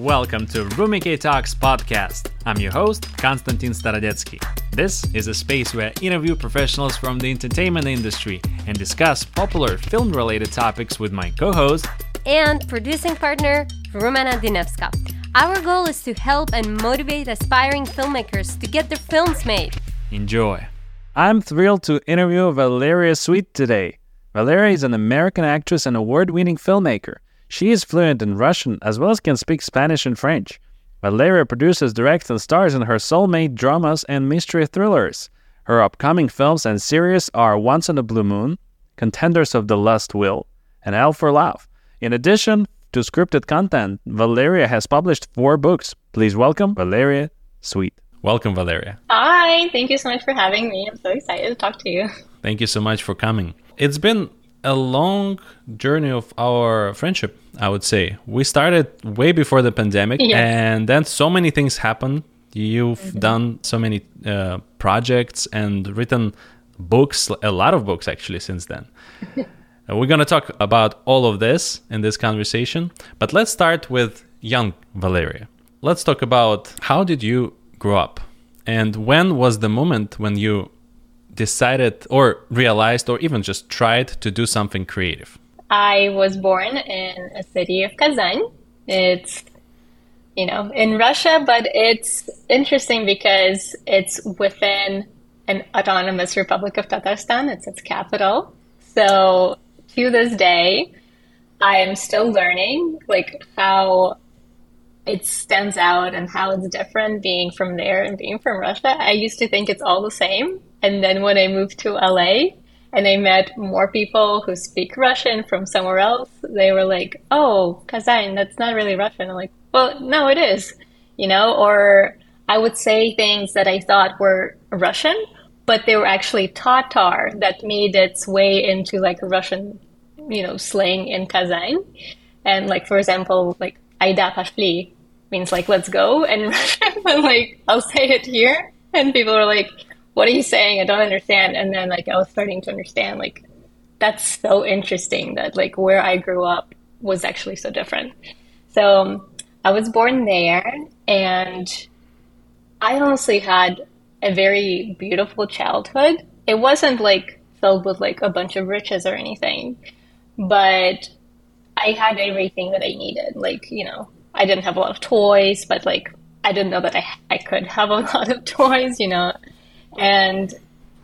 Welcome to Rumikay Talks podcast. I'm your host, Konstantin Starodetskii. This is a space where I interview professionals from the entertainment industry and discuss popular film related topics with my co host and producing partner, Rumena Dinevska. Our goal is to help and motivate aspiring filmmakers to get their films made. Enjoy. I'm thrilled to interview Valeria Sweet today. Valeria is an American actress and award winning filmmaker. She is fluent in Russian as well as can speak Spanish and French. Valeria produces, directs, and stars in her soulmate dramas and mystery thrillers. Her upcoming films and series are Once on a Blue Moon, Contenders of the Last Will, and Hell for Love. In addition to scripted content, Valeria has published four books. Please welcome Valeria Sweet. Welcome, Valeria. Hi, thank you so much for having me. I'm so excited to talk to you. Thank you so much for coming. It's been a long journey of our friendship, I would say. We started way before the pandemic, yeah. and then so many things happened. You've mm-hmm. done so many uh, projects and written books, a lot of books actually, since then. We're going to talk about all of this in this conversation, but let's start with young Valeria. Let's talk about how did you grow up and when was the moment when you decided or realized or even just tried to do something creative? I was born in a city of Kazan. It's you know, in Russia, but it's interesting because it's within an autonomous Republic of Tatarstan. It's its capital. So to this day, I am still learning like how it stands out and how it's different being from there and being from Russia. I used to think it's all the same. And then when I moved to LA and I met more people who speak Russian from somewhere else, they were like, oh, Kazan, that's not really Russian. I'm like, well, no, it is, you know, or I would say things that I thought were Russian, but they were actually Tatar that made its way into like Russian, you know, slang in Kazan. And like, for example, like, Aida pashli means like, let's go. And like, I'll say it here. And people are like, what are you saying? I don't understand. And then like I was starting to understand like that's so interesting that like where I grew up was actually so different. So um, I was born there and I honestly had a very beautiful childhood. It wasn't like filled with like a bunch of riches or anything, but I had everything that I needed. Like, you know, I didn't have a lot of toys, but like I didn't know that I, I could have a lot of toys, you know. And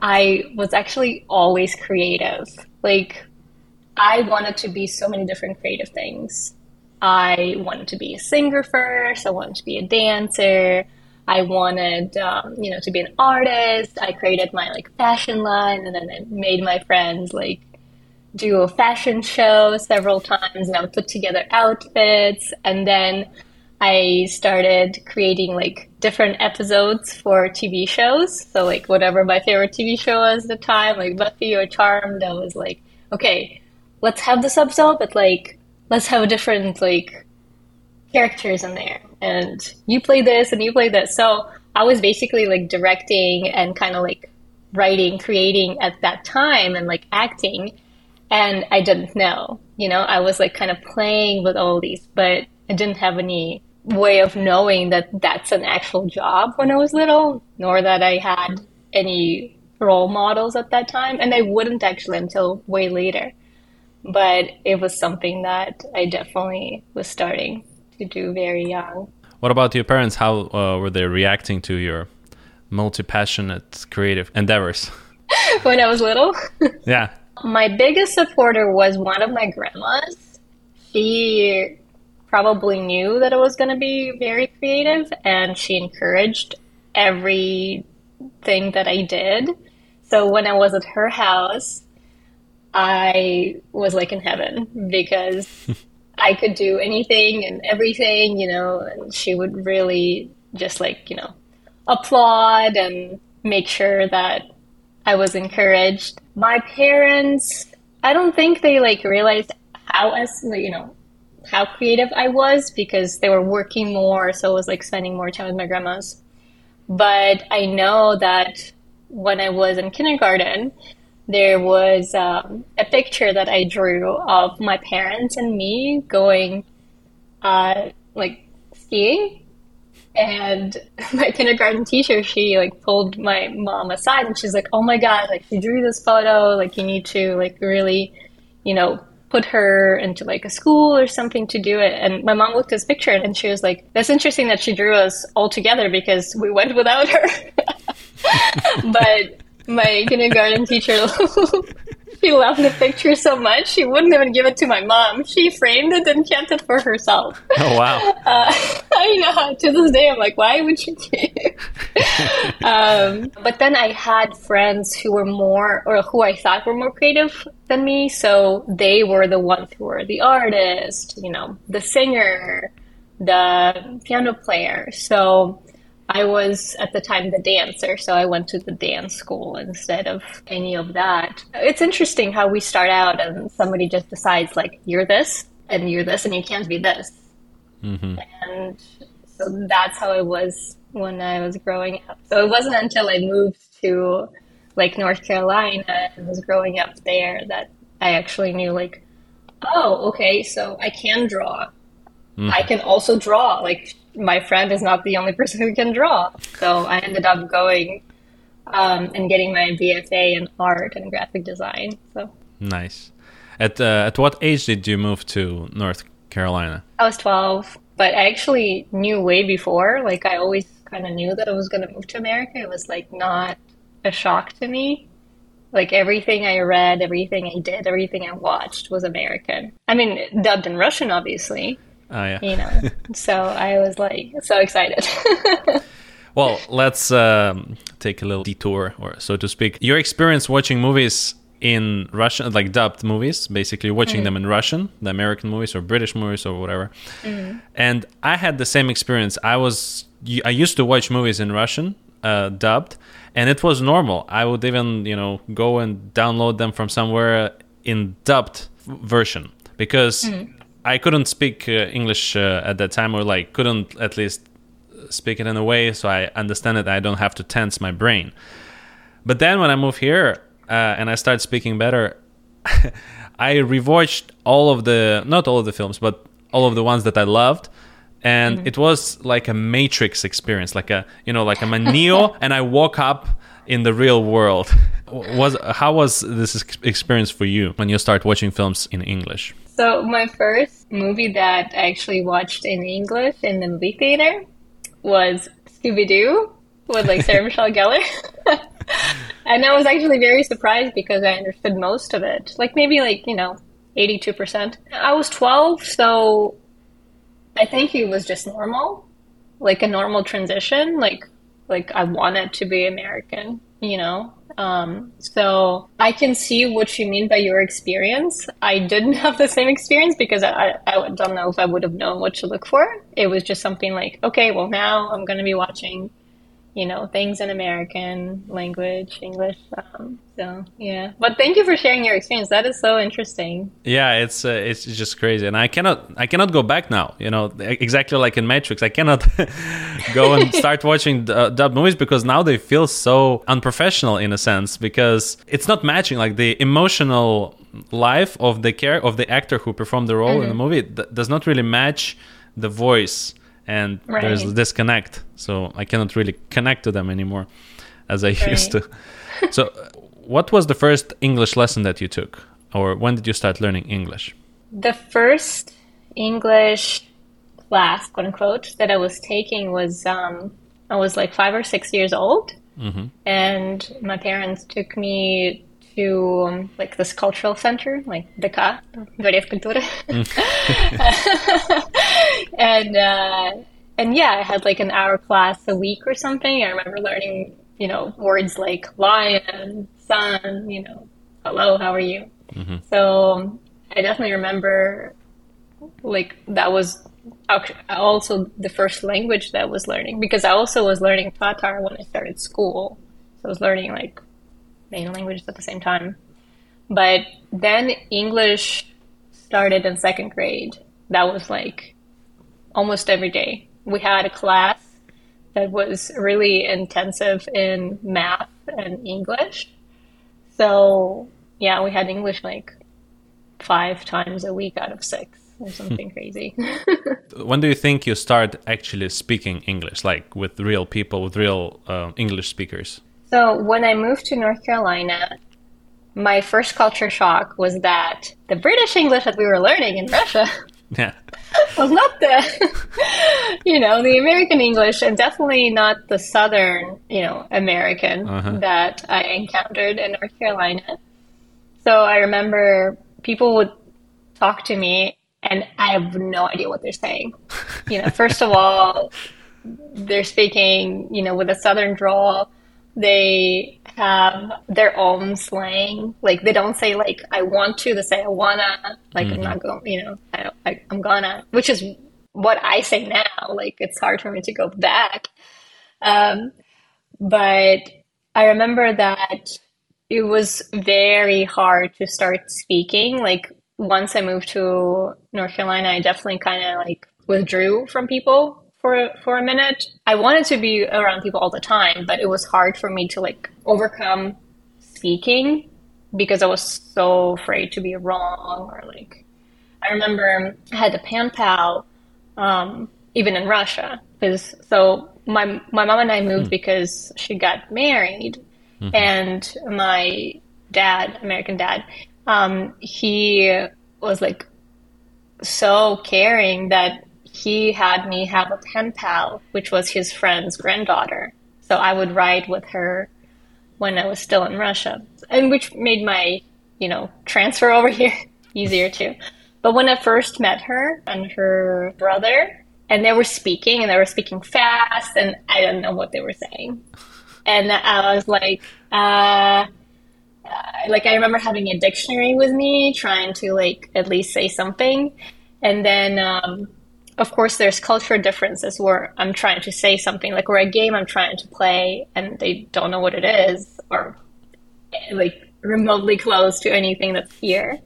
I was actually always creative. Like, I wanted to be so many different creative things. I wanted to be a singer first. I wanted to be a dancer. I wanted, um, you know, to be an artist. I created my like fashion line, and then I made my friends like do a fashion show several times, and I would put together outfits. And then I started creating like different episodes for TV shows. So like whatever my favorite TV show was at the time, like Buffy or Charmed, I was like, okay, let's have this episode, but like let's have a different like characters in there. And you play this and you play this. So I was basically like directing and kind of like writing, creating at that time and like acting. And I didn't know, you know, I was like kind of playing with all these, but I didn't have any way of knowing that that's an actual job when I was little, nor that I had any role models at that time. And I wouldn't actually until way later. But it was something that I definitely was starting to do very young. What about your parents? How uh, were they reacting to your multi passionate creative endeavors? when I was little? yeah. My biggest supporter was one of my grandmas. She probably knew that it was going to be very creative and she encouraged everything that I did. So when I was at her house, I was like in heaven because I could do anything and everything, you know, and she would really just like, you know, applaud and make sure that I was encouraged. My parents, I don't think they like realized how as you know how creative I was because they were working more, so I was like spending more time with my grandmas. But I know that when I was in kindergarten, there was um, a picture that I drew of my parents and me going, uh, like skiing and my kindergarten teacher she like pulled my mom aside and she's like oh my god like you drew this photo like you need to like really you know put her into like a school or something to do it. And my mom looked at this picture and she was like that's interesting that she drew us all together because we went without her. But my kindergarten teacher she loved the picture so much she wouldn't even give it to my mom. She framed it and kept it for herself. Oh wow! Uh, I know. To this day, I'm like, why would she? um, but then I had friends who were more, or who I thought were more creative than me. So they were the ones who were the artist, you know, the singer, the piano player. So I was at the time the dancer, so I went to the dance school instead of any of that. It's interesting how we start out and somebody just decides, like, you're this and you're this and you can't be this. Mm-hmm. And so that's how it was when I was growing up. So it wasn't until I moved to like North Carolina and was growing up there that I actually knew, like, oh, okay, so I can draw. Mm-hmm. I can also draw. Like, my friend is not the only person who can draw. So I ended up going um, and getting my BFA in art and graphic design. So nice. At uh, at what age did you move to North Carolina? I was twelve, but I actually knew way before. Like I always kind of knew that I was going to move to America. It was like not a shock to me. Like everything I read, everything I did, everything I watched was American. I mean, dubbed in Russian, obviously. Oh yeah. You know. so I was like so excited. well, let's um, take a little detour, or so to speak. Your experience watching movies in Russian, like dubbed movies, basically watching mm. them in Russian, the American movies or British movies or whatever. Mm. And I had the same experience. I was I used to watch movies in Russian, uh, dubbed, and it was normal. I would even you know go and download them from somewhere in dubbed version because mm. I couldn't speak uh, English uh, at that time, or like couldn't at least speak it in a way so I understand it. I don't have to tense my brain. But then when I move here uh, and I start speaking better, I rewatched all of the not all of the films, but all of the ones that I loved. And mm-hmm. it was like a Matrix experience, like a you know, like I'm a Neo, and I woke up in the real world. was how was this experience for you when you start watching films in English? So my first movie that I actually watched in English in the movie theater was Scooby Doo with like Sarah Michelle Gellar. and I was actually very surprised because I understood most of it. Like maybe like, you know, 82%. I was 12, so I think it was just normal. Like a normal transition. Like like I wanted to be American, you know. Um, so I can see what you mean by your experience. I didn't have the same experience because I, I don't know if I would have known what to look for. It was just something like, okay, well now I'm going to be watching you know things in American language, English. Um, so yeah, but thank you for sharing your experience. That is so interesting. Yeah, it's uh, it's just crazy, and I cannot I cannot go back now. You know, exactly like in Matrix, I cannot go and start watching uh, dub movies because now they feel so unprofessional in a sense because it's not matching like the emotional life of the care of the actor who performed the role mm-hmm. in the mm-hmm. movie th- does not really match the voice and right. there's a disconnect so i cannot really connect to them anymore as i right. used to so what was the first english lesson that you took or when did you start learning english the first english class quote unquote that i was taking was um, i was like five or six years old mm-hmm. and my parents took me to um, like this cultural center, like DK, Dvorец культуры. and uh, and yeah, I had like an hour class a week or something. I remember learning, you know, words like lion, sun, you know, hello, how are you? Mm-hmm. So I definitely remember like that was also the first language that I was learning because I also was learning Tatar when I started school. So I was learning like main languages at the same time. But then English started in second grade. That was like almost every day. We had a class that was really intensive in math and English. So, yeah, we had English like five times a week out of six. or something crazy. when do you think you start actually speaking English, like with real people, with real uh, English speakers? So when I moved to North Carolina, my first culture shock was that the British English that we were learning in Russia yeah. was not the, you know, the American English and definitely not the Southern, you know, American uh-huh. that I encountered in North Carolina. So I remember people would talk to me and I have no idea what they're saying. You know, first of all, they're speaking, you know, with a Southern drawl. They have their own slang. Like they don't say like I want to. They say I wanna. Like mm-hmm. I'm not going. You know, I, I, I'm gonna. Which is what I say now. Like it's hard for me to go back. Um, but I remember that it was very hard to start speaking. Like once I moved to North Carolina, I definitely kind of like withdrew from people for for a minute. I wanted to be around people all the time, but it was hard for me to like overcome speaking because I was so afraid to be wrong or like. I remember I had a pen pal, um, even in Russia, because so my my mom and I moved mm. because she got married, mm-hmm. and my dad, American dad, um, he was like so caring that he had me have a pen pal, which was his friend's granddaughter. So I would ride with her when I was still in Russia, and which made my, you know, transfer over here easier too. But when I first met her and her brother, and they were speaking and they were speaking fast, and I didn't know what they were saying. And I was like, uh, like I remember having a dictionary with me, trying to like at least say something, and then um, of course there's cultural differences where I'm trying to say something like or a game I'm trying to play and they don't know what it is or like remotely close to anything that's here.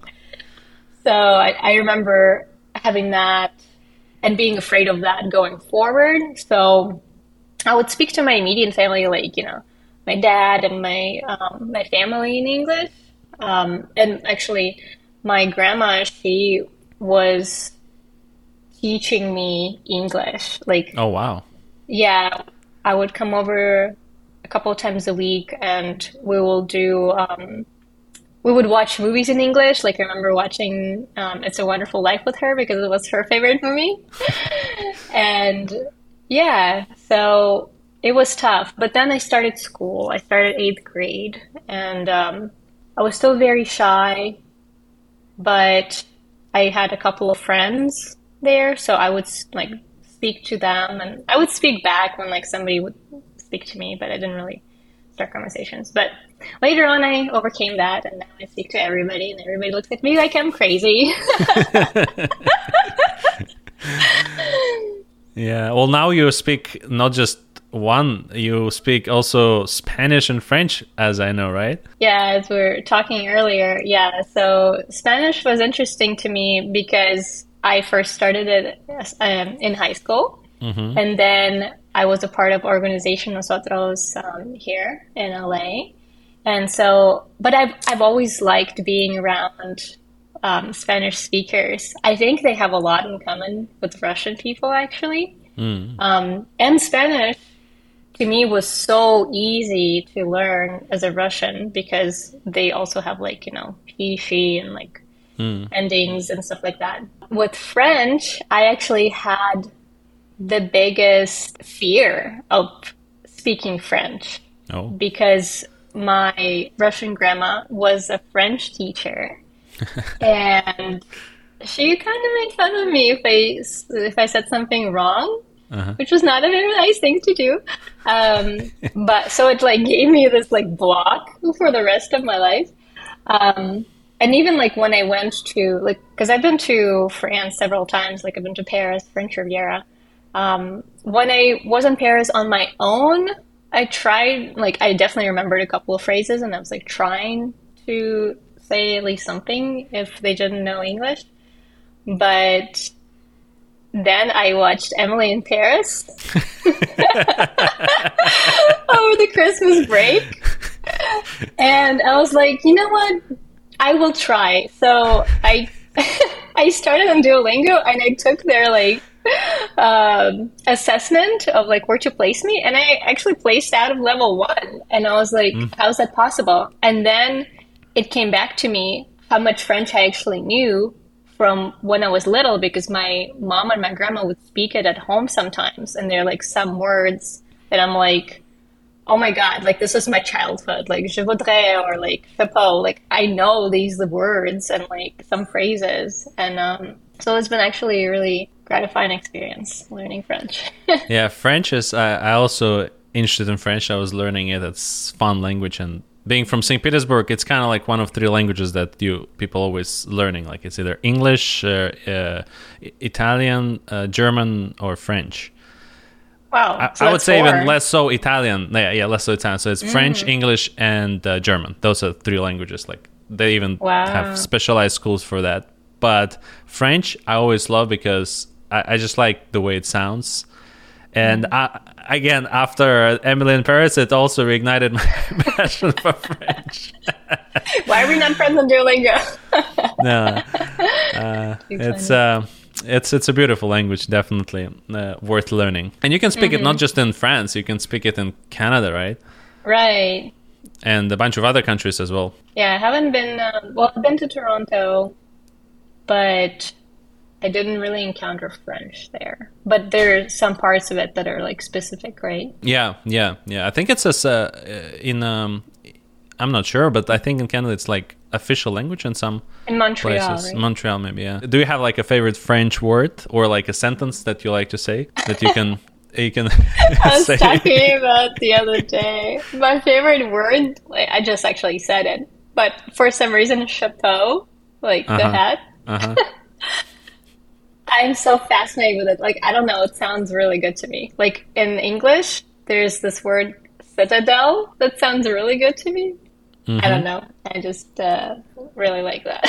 So I, I remember having that and being afraid of that going forward. So I would speak to my immediate family like you know my dad and my um, my family in English. Um, and actually, my grandma she was teaching me English. Like oh wow, yeah, I would come over a couple times a week, and we will do. Um, we would watch movies in English. Like I remember watching um, "It's a Wonderful Life" with her because it was her favorite movie, and yeah, so it was tough. But then I started school. I started eighth grade, and um, I was still very shy, but I had a couple of friends there, so I would like speak to them, and I would speak back when like somebody would speak to me, but I didn't really start conversations. But later on, I overcame that, and now I speak to everybody, and everybody looks at me like I'm crazy. yeah. Well, now you speak not just one you speak also spanish and french as i know right yeah as we are talking earlier yeah so spanish was interesting to me because i first started it um, in high school mm-hmm. and then i was a part of organization nosotros um, here in la and so but i've, I've always liked being around um, spanish speakers i think they have a lot in common with russian people actually mm. and spanish to me was so easy to learn as a Russian because they also have like, you know, he, she, and like mm. endings and stuff like that. With French, I actually had the biggest fear of speaking French oh. because my Russian grandma was a French teacher. and she kind of made fun of me if I if I said something wrong uh-huh. which was not a very nice thing to do. Um, but so it like gave me this like block for the rest of my life. Um, and even like when I went to like, because I've been to France several times, like I've been to Paris, French Riviera. Um, when I was in Paris on my own, I tried like I definitely remembered a couple of phrases, and I was like trying to say at least something if they didn't know English. But then I watched Emily in Paris over the Christmas break. And I was like, you know what? I will try. So I I started on Duolingo and I took their like um, assessment of like where to place me, and I actually placed out of level one, and I was like, mm. "How is that possible?" And then it came back to me how much French I actually knew from when I was little, because my mom and my grandma would speak it at home sometimes, and there are like some words that I'm like, "Oh my god!" Like this is my childhood, like "je voudrais" or like "chapeau." Like I know these words and like some phrases, and um, so it's been actually a really gratifying experience learning French. yeah, French is. I, I also interested in French. I was learning it. It's fun language, and being from St. Petersburg, it's kind of like one of three languages that you people always learning. Like it's either English, uh, uh, Italian, uh, German, or French. Wow, I, I would say four. even less so Italian. Yeah, yeah, less so Italian. So it's mm. French, English, and uh, German. Those are three languages. Like they even wow. have specialized schools for that. But French, I always love because I, I just like the way it sounds. And mm. I, again, after Emily in Paris, it also reignited my passion for French. Why are we not friends on Duolingo? no, uh, it's uh, it's it's a beautiful language, definitely uh, worth learning. And you can speak mm-hmm. it not mm-hmm. just in France; you can speak it in Canada, right? Right. And a bunch of other countries as well. Yeah, I haven't been. Uh, well, I've been to Toronto, but I didn't really encounter French there, but there are some parts of it that are like specific, right? Yeah, yeah, yeah. I think it's a uh, in um, I'm not sure, but I think in Canada it's like official language in some in Montreal, places. Right? Montreal, maybe. Yeah. Do you have like a favorite French word or like a sentence that you like to say that you can? you can I was say? talking about the other day. My favorite word, like, I just actually said it, but for some reason, chapeau, like uh-huh. the hat. Uh-huh. I'm so fascinated with it. Like, I don't know, it sounds really good to me. Like in English, there's this word citadel that sounds really good to me. Mm-hmm. I don't know. I just uh, really like that.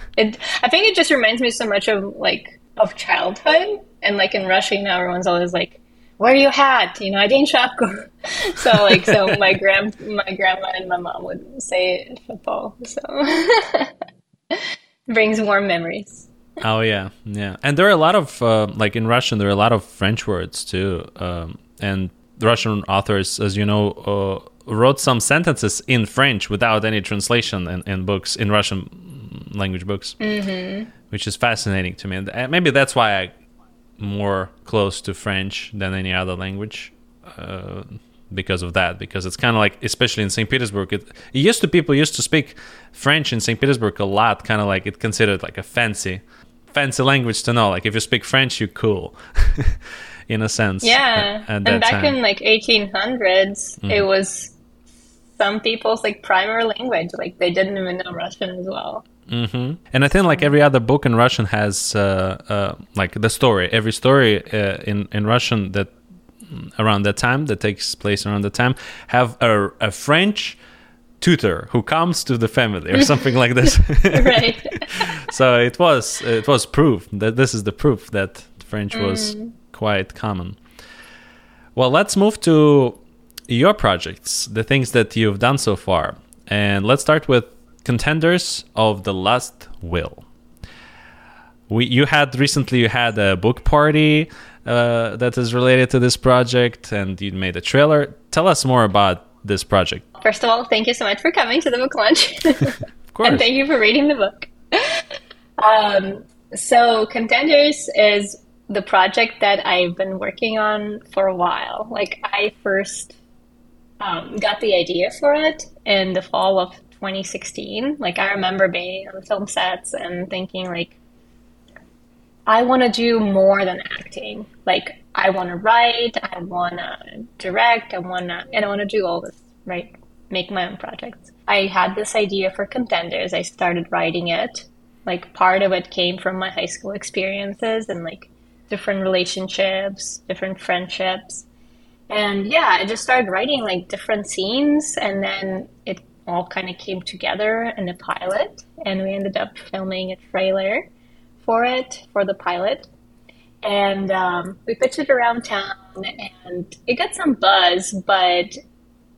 it, I think it just reminds me so much of like of childhood. And like in Russia, now everyone's always like, "Where are you hat?" You know, I didn't shop. so like, so my grand, my grandma and my mom would say football. So brings warm memories. Oh yeah, yeah. And there are a lot of uh, like in Russian, there are a lot of French words too. Um, and Russian authors, as you know, uh, wrote some sentences in French without any translation in, in books in Russian language books, mm-hmm. which is fascinating to me. And maybe that's why I more close to French than any other language. Uh, because of that because it's kind of like especially in st petersburg it, it, used to people used to speak french in st petersburg a lot kind of like it considered like a fancy fancy language to know. Like if you speak French, you're cool, in a sense. Yeah, at, at and back time. in like 1800s, mm-hmm. it was some people's like primary language. Like they didn't even know Russian as well. Mm-hmm. And I think like every other book in Russian has uh, uh, like the story. Every story uh, in in Russian that around that time that takes place around the time have a, a French tutor who comes to the family or something like this. right. so it was it was proof that this is the proof that French mm. was quite common. Well, let's move to your projects, the things that you've done so far. And let's start with contenders of the last will. We you had recently you had a book party uh, that is related to this project and you made a trailer. Tell us more about this project. First of all, thank you so much for coming to the book launch. of course. and thank you for reading the book. Um, so, Contenders is the project that I've been working on for a while. Like, I first um, got the idea for it in the fall of 2016. Like, I remember being on film sets and thinking, like, I want to do more than acting. Like, I want to write, I want to direct, I want to, and I want to do all this, right? Make my own projects. I had this idea for contenders. I started writing it. Like, part of it came from my high school experiences and like different relationships, different friendships. And yeah, I just started writing like different scenes and then it all kind of came together in a pilot and we ended up filming a trailer for it for the pilot. And um, we pitched it around town and it got some buzz but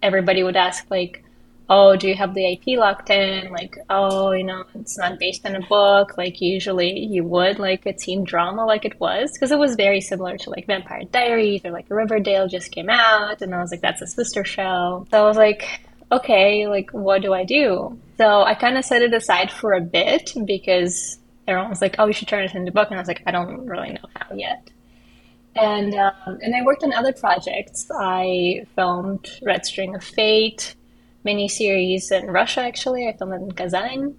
everybody would ask like oh, do you have the IP locked in? Like, oh, you know, it's not based on a book. Like, usually you would like a teen drama like it was, because it was very similar to like Vampire Diaries or like Riverdale just came out. And I was like, that's a sister show. So I was like, okay, like, what do I do? So I kind of set it aside for a bit because everyone was like, oh, you should turn it into a book. And I was like, I don't really know how yet. And, um, and I worked on other projects. I filmed Red String of Fate, miniseries in Russia. Actually, I filmed it in Kazan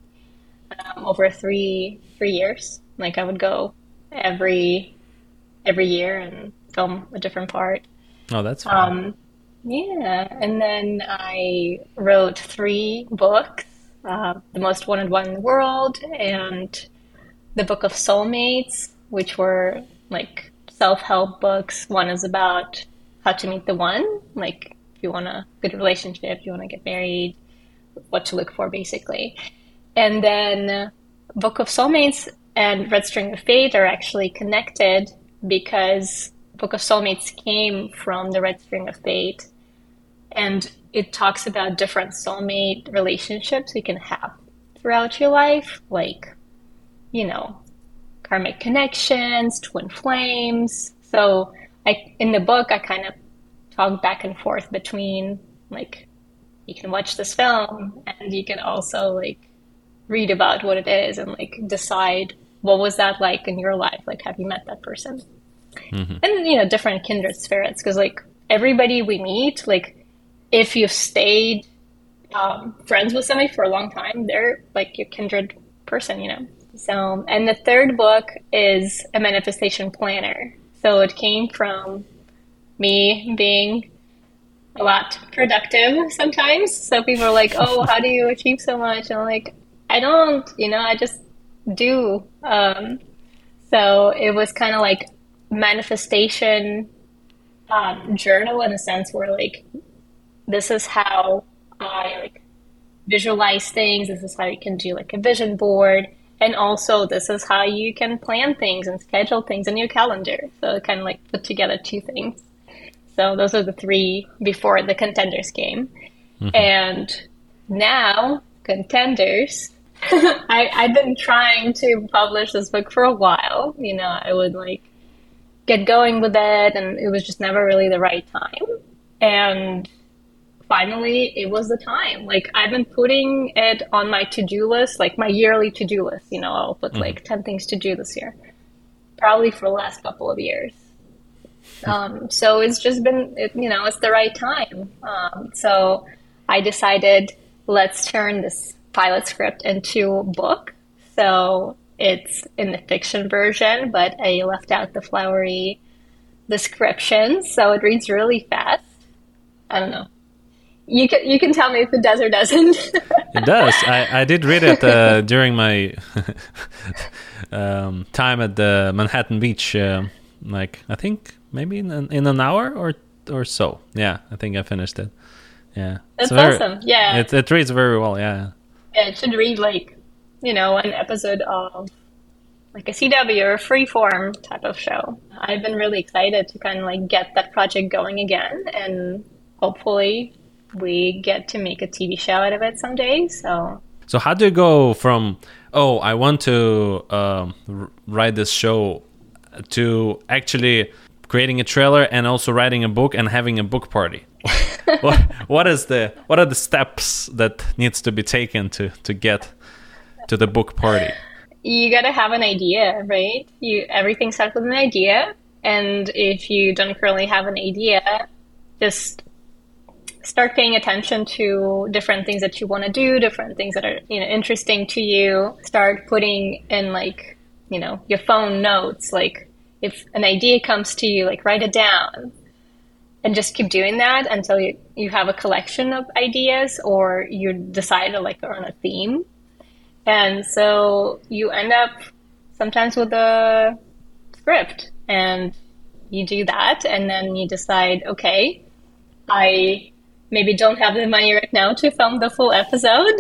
um, over three three years. Like I would go every every year and film a different part. Oh, that's fun. Um, yeah, and then I wrote three books: uh, the most wanted one in the world, and the Book of Soulmates, which were like self help books. One is about how to meet the one, like you want a good relationship, you want to get married, what to look for, basically. And then Book of Soulmates and Red String of Fate are actually connected because Book of Soulmates came from the Red String of Fate. And it talks about different soulmate relationships you can have throughout your life, like, you know, karmic connections, twin flames. So I, in the book, I kind of talk back and forth between like you can watch this film and you can also like read about what it is and like decide what was that like in your life? Like have you met that person? Mm-hmm. and you know different kindred spirits because like everybody we meet like if you've stayed um, friends with somebody for a long time they're like your kindred person you know? So and the third book is a manifestation planner. So it came from me being a lot productive sometimes. So people are like, "Oh, how do you achieve so much?" And I'm like, "I don't, you know, I just do." Um, so it was kind of like manifestation um, journal in a sense, where like this is how I like visualize things. This is how you can do like a vision board. And also, this is how you can plan things and schedule things in your calendar. So, kind of like put together two things. So those are the three before the contenders came. Mm-hmm. And now, contenders, I, I've been trying to publish this book for a while. You know, I would like get going with it, and it was just never really the right time. And finally, it was the time. Like, I've been putting it on my to do list, like my yearly to do list. You know, I'll put mm-hmm. like 10 things to do this year, probably for the last couple of years. Um, so it's just been, it, you know, it's the right time. Um, so I decided let's turn this pilot script into a book. So it's in the fiction version, but I left out the flowery description, so it reads really fast. I don't know. You can you can tell me if it does or doesn't. it does. I, I did read it uh, during my um, time at the Manhattan Beach. Uh, like I think maybe in an, in an hour or or so. Yeah, I think I finished it. Yeah, that's very, awesome. Yeah, it it reads very well. Yeah, yeah, it should read like you know an episode of like a CW or a freeform type of show. I've been really excited to kind of like get that project going again, and hopefully we get to make a TV show out of it someday. So, so how do you go from oh I want to um, write this show to actually creating a trailer and also writing a book and having a book party. What, what is the what are the steps that needs to be taken to to get to the book party? You got to have an idea right? You everything starts with an idea and if you don't currently have an idea just start paying attention to different things that you want to do different things that are you know interesting to you. Start putting in like you know your phone notes like if an idea comes to you, like write it down and just keep doing that until you, you have a collection of ideas or you decide to like on a theme. And so you end up sometimes with a script and you do that and then you decide, okay, I maybe don't have the money right now to film the full episode.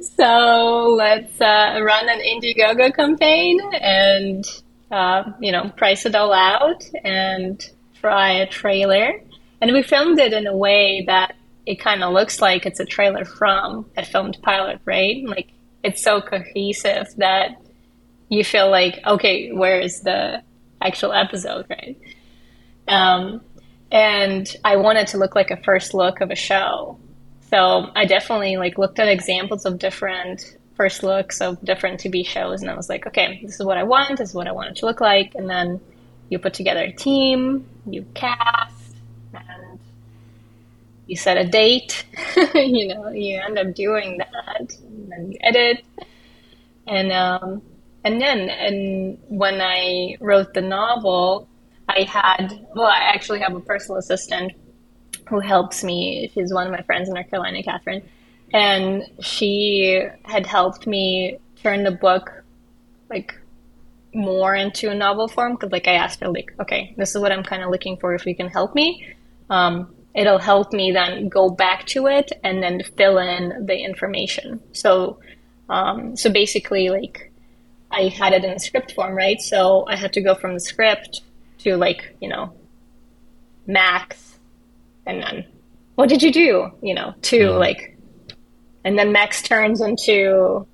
so let's uh, run an Indiegogo campaign and uh, you know, price it all out and try a trailer. And we filmed it in a way that it kind of looks like it's a trailer from a filmed pilot, right? Like it's so cohesive that you feel like, okay, where is the actual episode, right? Um, and I wanted to look like a first look of a show. So I definitely like looked at examples of different first looks of different TV shows, and I was like, okay, this is what I want. This is what I want it to look like. And then you put together a team, you cast, and you set a date. you know, you end up doing that, and then you edit, and um, and then and when I wrote the novel, I had well, I actually have a personal assistant who helps me. She's one of my friends in North Carolina, Catherine, and she had helped me turn the book like more into a novel form because like I asked her like, okay, this is what I'm kind of looking for. If you can help me, um, it'll help me then go back to it and then fill in the information. So, um, so basically, like I had it in the script form, right? So I had to go from the script to like you know Max, and then what did you do? You know, to mm-hmm. like, and then Max turns into,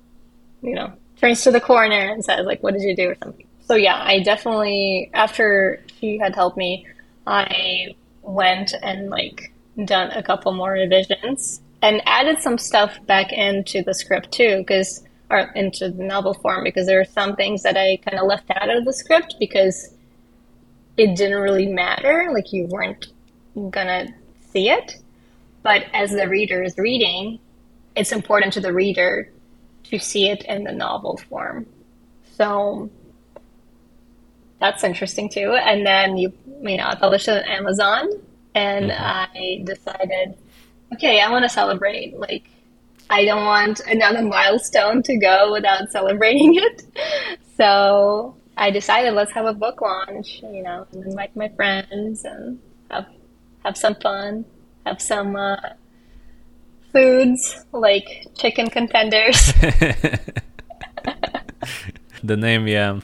you know, turns to the corner and says like, "What did you do?" or something. So yeah, I definitely after she had helped me, I went and like done a couple more revisions and added some stuff back into the script too because or into the novel form because there are some things that I kind of left out of the script because it didn't really matter. Like you weren't gonna see it. But as the reader is reading, it's important to the reader to see it in the novel form. So that's interesting too. And then you, you know, I published it on Amazon and mm-hmm. I decided, okay, I want to celebrate. Like, I don't want another milestone to go without celebrating it. So I decided let's have a book launch, you know, and invite my friends and have have some fun, have some uh, foods like chicken contenders. the name, yeah,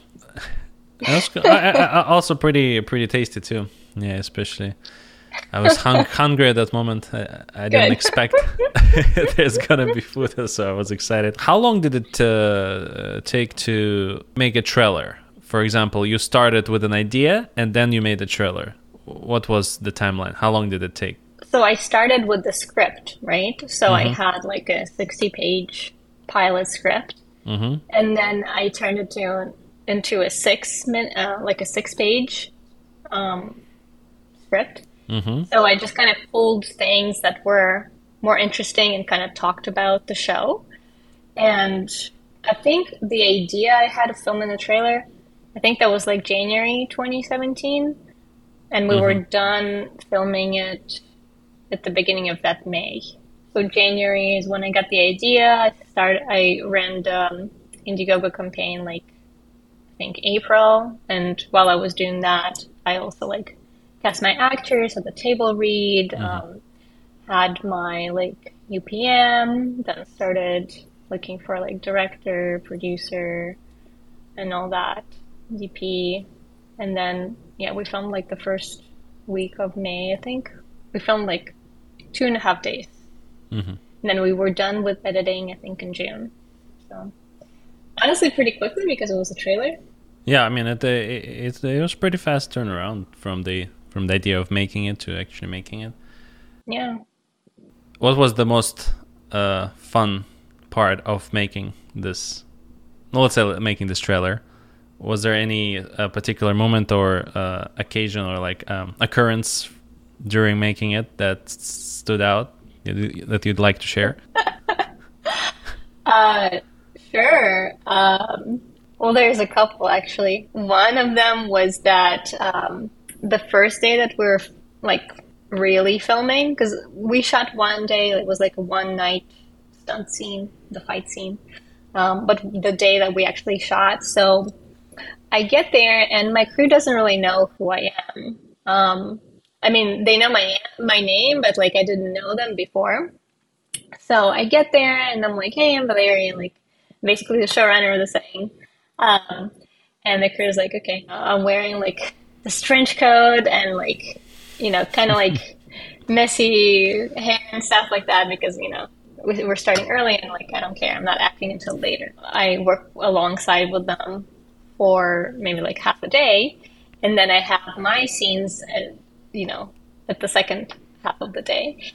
That's I, I, also pretty pretty tasty too. Yeah, especially. I was hung- hungry at that moment. I, I didn't expect there's gonna be food, so I was excited. How long did it uh, take to make a trailer? for example, you started with an idea and then you made a trailer. What was the timeline? How long did it take? So I started with the script, right? So mm-hmm. I had like a 60 page pilot script. Mm-hmm. And then I turned it to, into a six minute, uh, like a six page um, script. Mm-hmm. So I just kind of pulled things that were more interesting and kind of talked about the show. And I think the idea I had of filming the trailer I think that was like January 2017, and we mm-hmm. were done filming it at the beginning of that May. So January is when I got the idea. I started. I ran the um, Indiegogo campaign like I think April, and while I was doing that, I also like cast my actors, had the table read, mm-hmm. um, had my like UPM, then started looking for like director, producer, and all that. DP, and then yeah, we filmed like the first week of May, I think. We filmed like two and a half days, mm-hmm. and then we were done with editing, I think, in June. So honestly, pretty quickly because it was a trailer. Yeah, I mean, it, it, it was pretty fast turnaround from the from the idea of making it to actually making it. Yeah. What was the most uh, fun part of making this? Well, let's say making this trailer was there any uh, particular moment or uh, occasion or like um, occurrence during making it that stood out that you'd like to share? uh, sure. Um, well, there's a couple actually. One of them was that um, the first day that we were like really filming, because we shot one day, it was like a one night stunt scene, the fight scene. Um, but the day that we actually shot, so I get there and my crew doesn't really know who I am. Um, I mean, they know my my name, but like I didn't know them before. So I get there and I'm like, "Hey, I'm Valerian." Like, basically the showrunner was saying, um, and the crew's like, "Okay, I'm wearing like this trench coat and like, you know, kind of like messy hair and stuff like that because you know we're starting early and like I don't care. I'm not acting until later. I work alongside with them for maybe like half a day, and then I have my scenes, at, you know, at the second half of the day.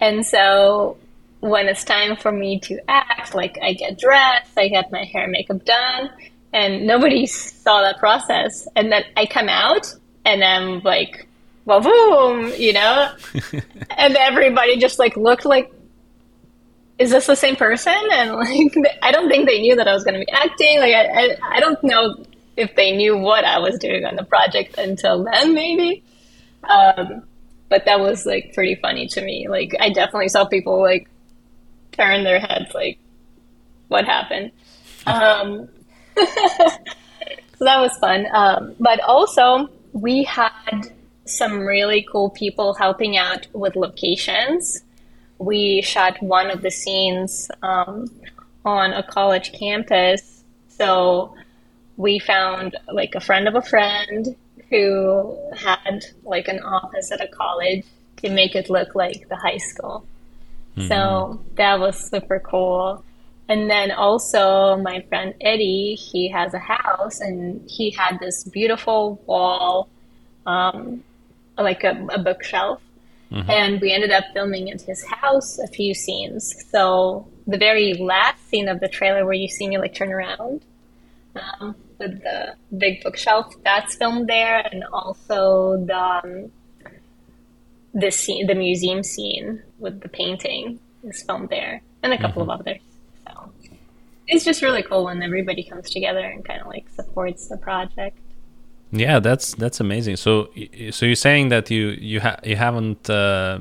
And so when it's time for me to act, like I get dressed, I get my hair and makeup done, and nobody saw that process. And then I come out and I'm like, well, boom, you know? and everybody just like looked like, is this the same person? And like, I don't think they knew that I was going to be acting. Like, I, I, I don't know if they knew what I was doing on the project until then, maybe. Um, but that was like pretty funny to me. Like, I definitely saw people like turn their heads, like, what happened? Um, so that was fun. Um, but also, we had some really cool people helping out with locations. We shot one of the scenes um, on a college campus. So we found like a friend of a friend who had like an office at a college to make it look like the high school. Mm-hmm. So that was super cool. And then also my friend Eddie, he has a house and he had this beautiful wall, um, like a, a bookshelf. Mm-hmm. And we ended up filming at his house a few scenes. So the very last scene of the trailer where you see me like turn around, um, with the big bookshelf. That's filmed there, and also the um, the scene, the museum scene with the painting is filmed there, and a couple mm-hmm. of others. So it's just really cool when everybody comes together and kind of like supports the project. Yeah, that's that's amazing. So, so you're saying that you you ha- you haven't uh,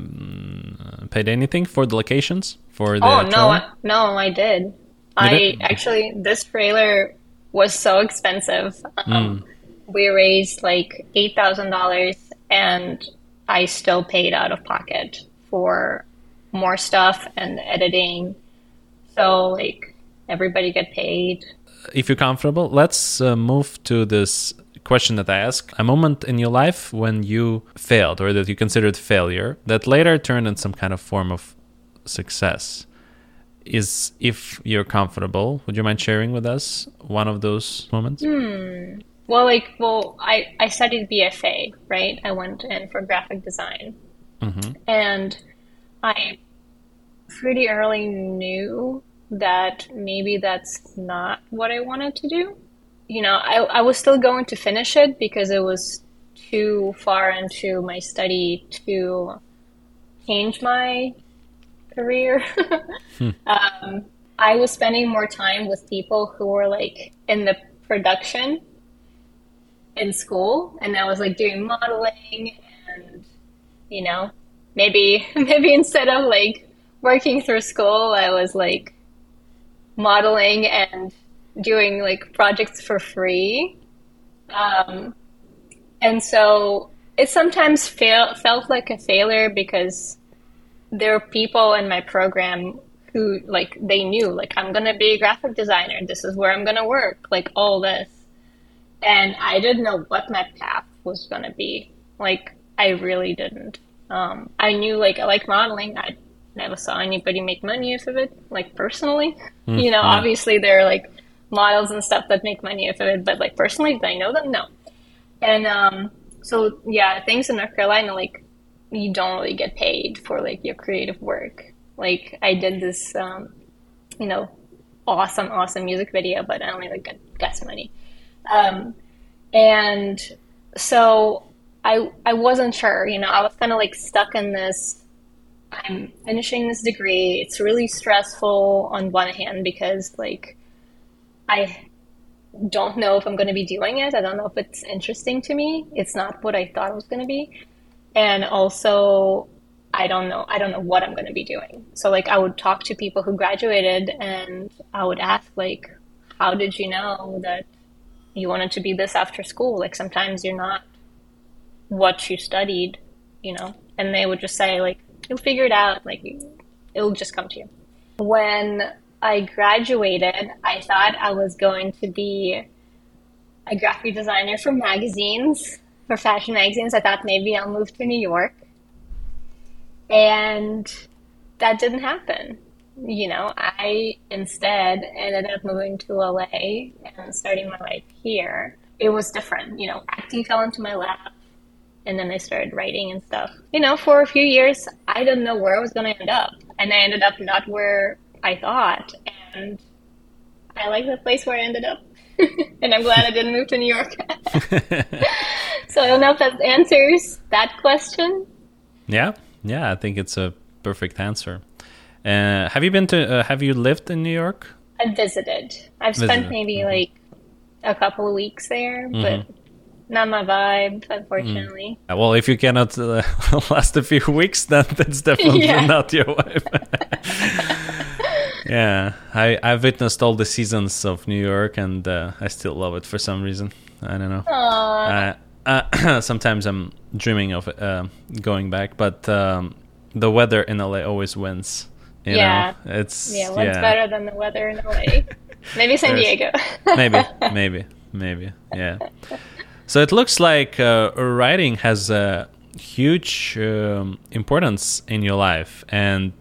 paid anything for the locations for the? Oh no, I, no, I did. You I did? actually this trailer was so expensive. Um, mm. We raised like eight thousand dollars, and I still paid out of pocket for more stuff and editing. So like everybody get paid. If you're comfortable, let's uh, move to this question that I ask. A moment in your life when you failed or that you considered failure that later turned in some kind of form of success is if you're comfortable would you mind sharing with us one of those moments hmm. well like well i i studied bfa right i went in for graphic design mm-hmm. and i pretty early knew that maybe that's not what i wanted to do you know i, I was still going to finish it because it was too far into my study to change my career. hmm. um, I was spending more time with people who were like in the production in school, and I was like doing modeling and you know maybe maybe instead of like working through school, I was like modeling and doing like projects for free. Um, and so it sometimes fail, felt like a failure because there are people in my program who like they knew like I'm gonna be a graphic designer. This is where I'm gonna work. Like all this, and I didn't know what my path was gonna be. Like I really didn't. Um, I knew like I like modeling. I never saw anybody make money off of it. Like personally, mm, you know, obviously there are like models and stuff that make money off of it, but like personally, did I know them? No. And um, so yeah, things in North Carolina like you don't really get paid for like your creative work. Like I did this, um, you know, awesome, awesome music video, but I only like got gas money. Um, and so I I wasn't sure, you know, I was kind of like stuck in this. I'm finishing this degree. It's really stressful on one hand because like I don't know if I'm going to be doing it. I don't know if it's interesting to me. It's not what I thought it was going to be and also I don't know I don't know what I'm going to be doing. So like I would talk to people who graduated and I would ask like how did you know that you wanted to be this after school? Like sometimes you're not what you studied, you know. And they would just say like you'll figure it out, like it'll just come to you. When I graduated, I thought I was going to be a graphic designer for magazines for fashion magazines. I thought maybe I'll move to New York. And that didn't happen. You know, I instead ended up moving to LA and starting my life here. It was different. You know, acting fell into my lap and then I started writing and stuff. You know, for a few years, I didn't know where I was going to end up. And I ended up not where I thought. And I like the place where I ended up. and I'm glad I didn't move to New York. so I don't know if that answers that question. Yeah, yeah, I think it's a perfect answer. Uh, have you been to? Uh, have you lived in New York? I visited. I've visited. spent maybe mm-hmm. like a couple of weeks there, mm-hmm. but not my vibe, unfortunately. Mm. Well, if you cannot uh, last a few weeks, then that's definitely yeah. not your vibe. Yeah, I I've witnessed all the seasons of New York, and uh, I still love it for some reason. I don't know. Uh, uh, sometimes I'm dreaming of uh, going back, but um, the weather in LA always wins. yeah, know? it's yeah. What's yeah. better than the weather in LA? maybe San Diego. maybe, maybe, maybe. Yeah. So it looks like uh, writing has a huge um, importance in your life, and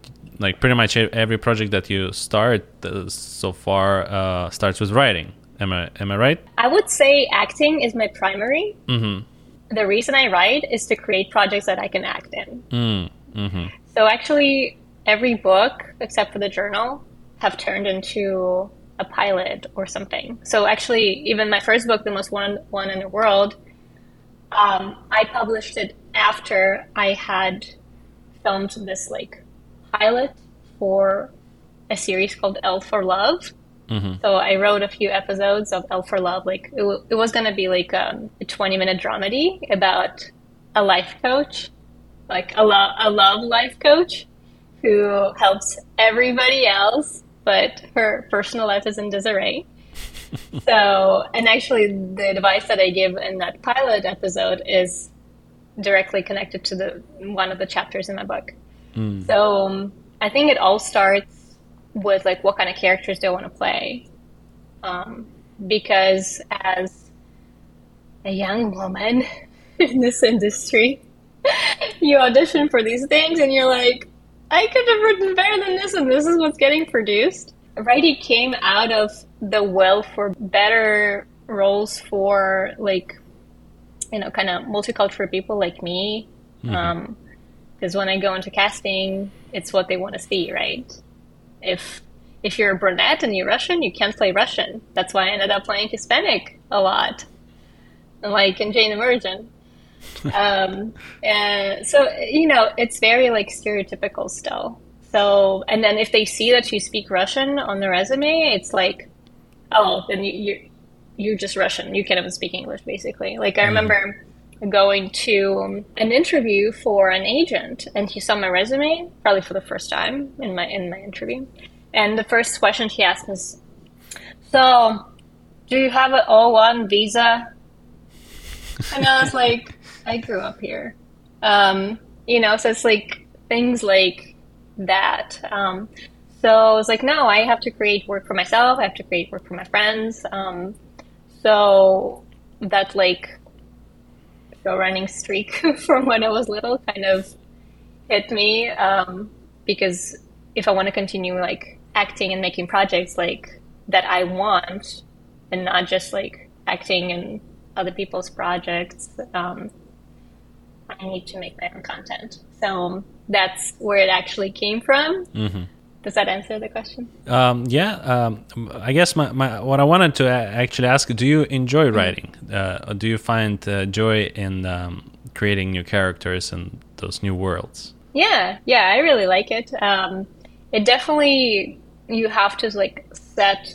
like pretty much every project that you start uh, so far uh, starts with writing. Am I am I right? I would say acting is my primary. Mm-hmm. The reason I write is to create projects that I can act in. Mm, mm-hmm. So actually, every book except for the journal have turned into a pilot or something. So actually, even my first book, the most one one in the world, um, I published it after I had filmed this like pilot for a series called L for Love. Mm-hmm. So I wrote a few episodes of L for Love. Like it, w- it was going to be like um, a 20 minute dramedy about a life coach, like a, lo- a love life coach who helps everybody else but her personal life is in disarray. so, and actually, the advice that I give in that pilot episode is directly connected to the one of the chapters in my book. Mm. So, um, I think it all starts with like what kind of characters do I want to play, um, because as a young woman in this industry, you audition for these things and you're like, I could have written better than this, and this is what's getting produced. Writing came out of the will for better roles for like, you know, kind of multicultural people like me. Mm-hmm. um, when I go into casting, it's what they want to see, right? If if you're a brunette and you're Russian, you can't play Russian. That's why I ended up playing Hispanic a lot, like in Jane the Virgin um, and so you know, it's very like stereotypical still. So, and then if they see that you speak Russian on the resume, it's like, oh, then you, you you're just Russian. You can't even speak English, basically. Like I mm. Going to an interview for an agent, and he saw my resume probably for the first time in my in my interview, and the first question he asked was, "So, do you have an O1 visa?" And I was like, I grew up here. Um, you know, so it's like things like that. Um, so I was like, no, I have to create work for myself. I have to create work for my friends. Um, so that like show running streak from when I was little kind of hit me um, because if I want to continue like acting and making projects like that I want and not just like acting in other people's projects, um, I need to make my own content. So that's where it actually came from. Mm-hmm. Does that answer the question? Um, yeah. Um, I guess my, my, what I wanted to actually ask: Do you enjoy mm-hmm. writing? Uh, do you find uh, joy in um, creating new characters and those new worlds? Yeah, yeah, I really like it. Um, it definitely you have to like set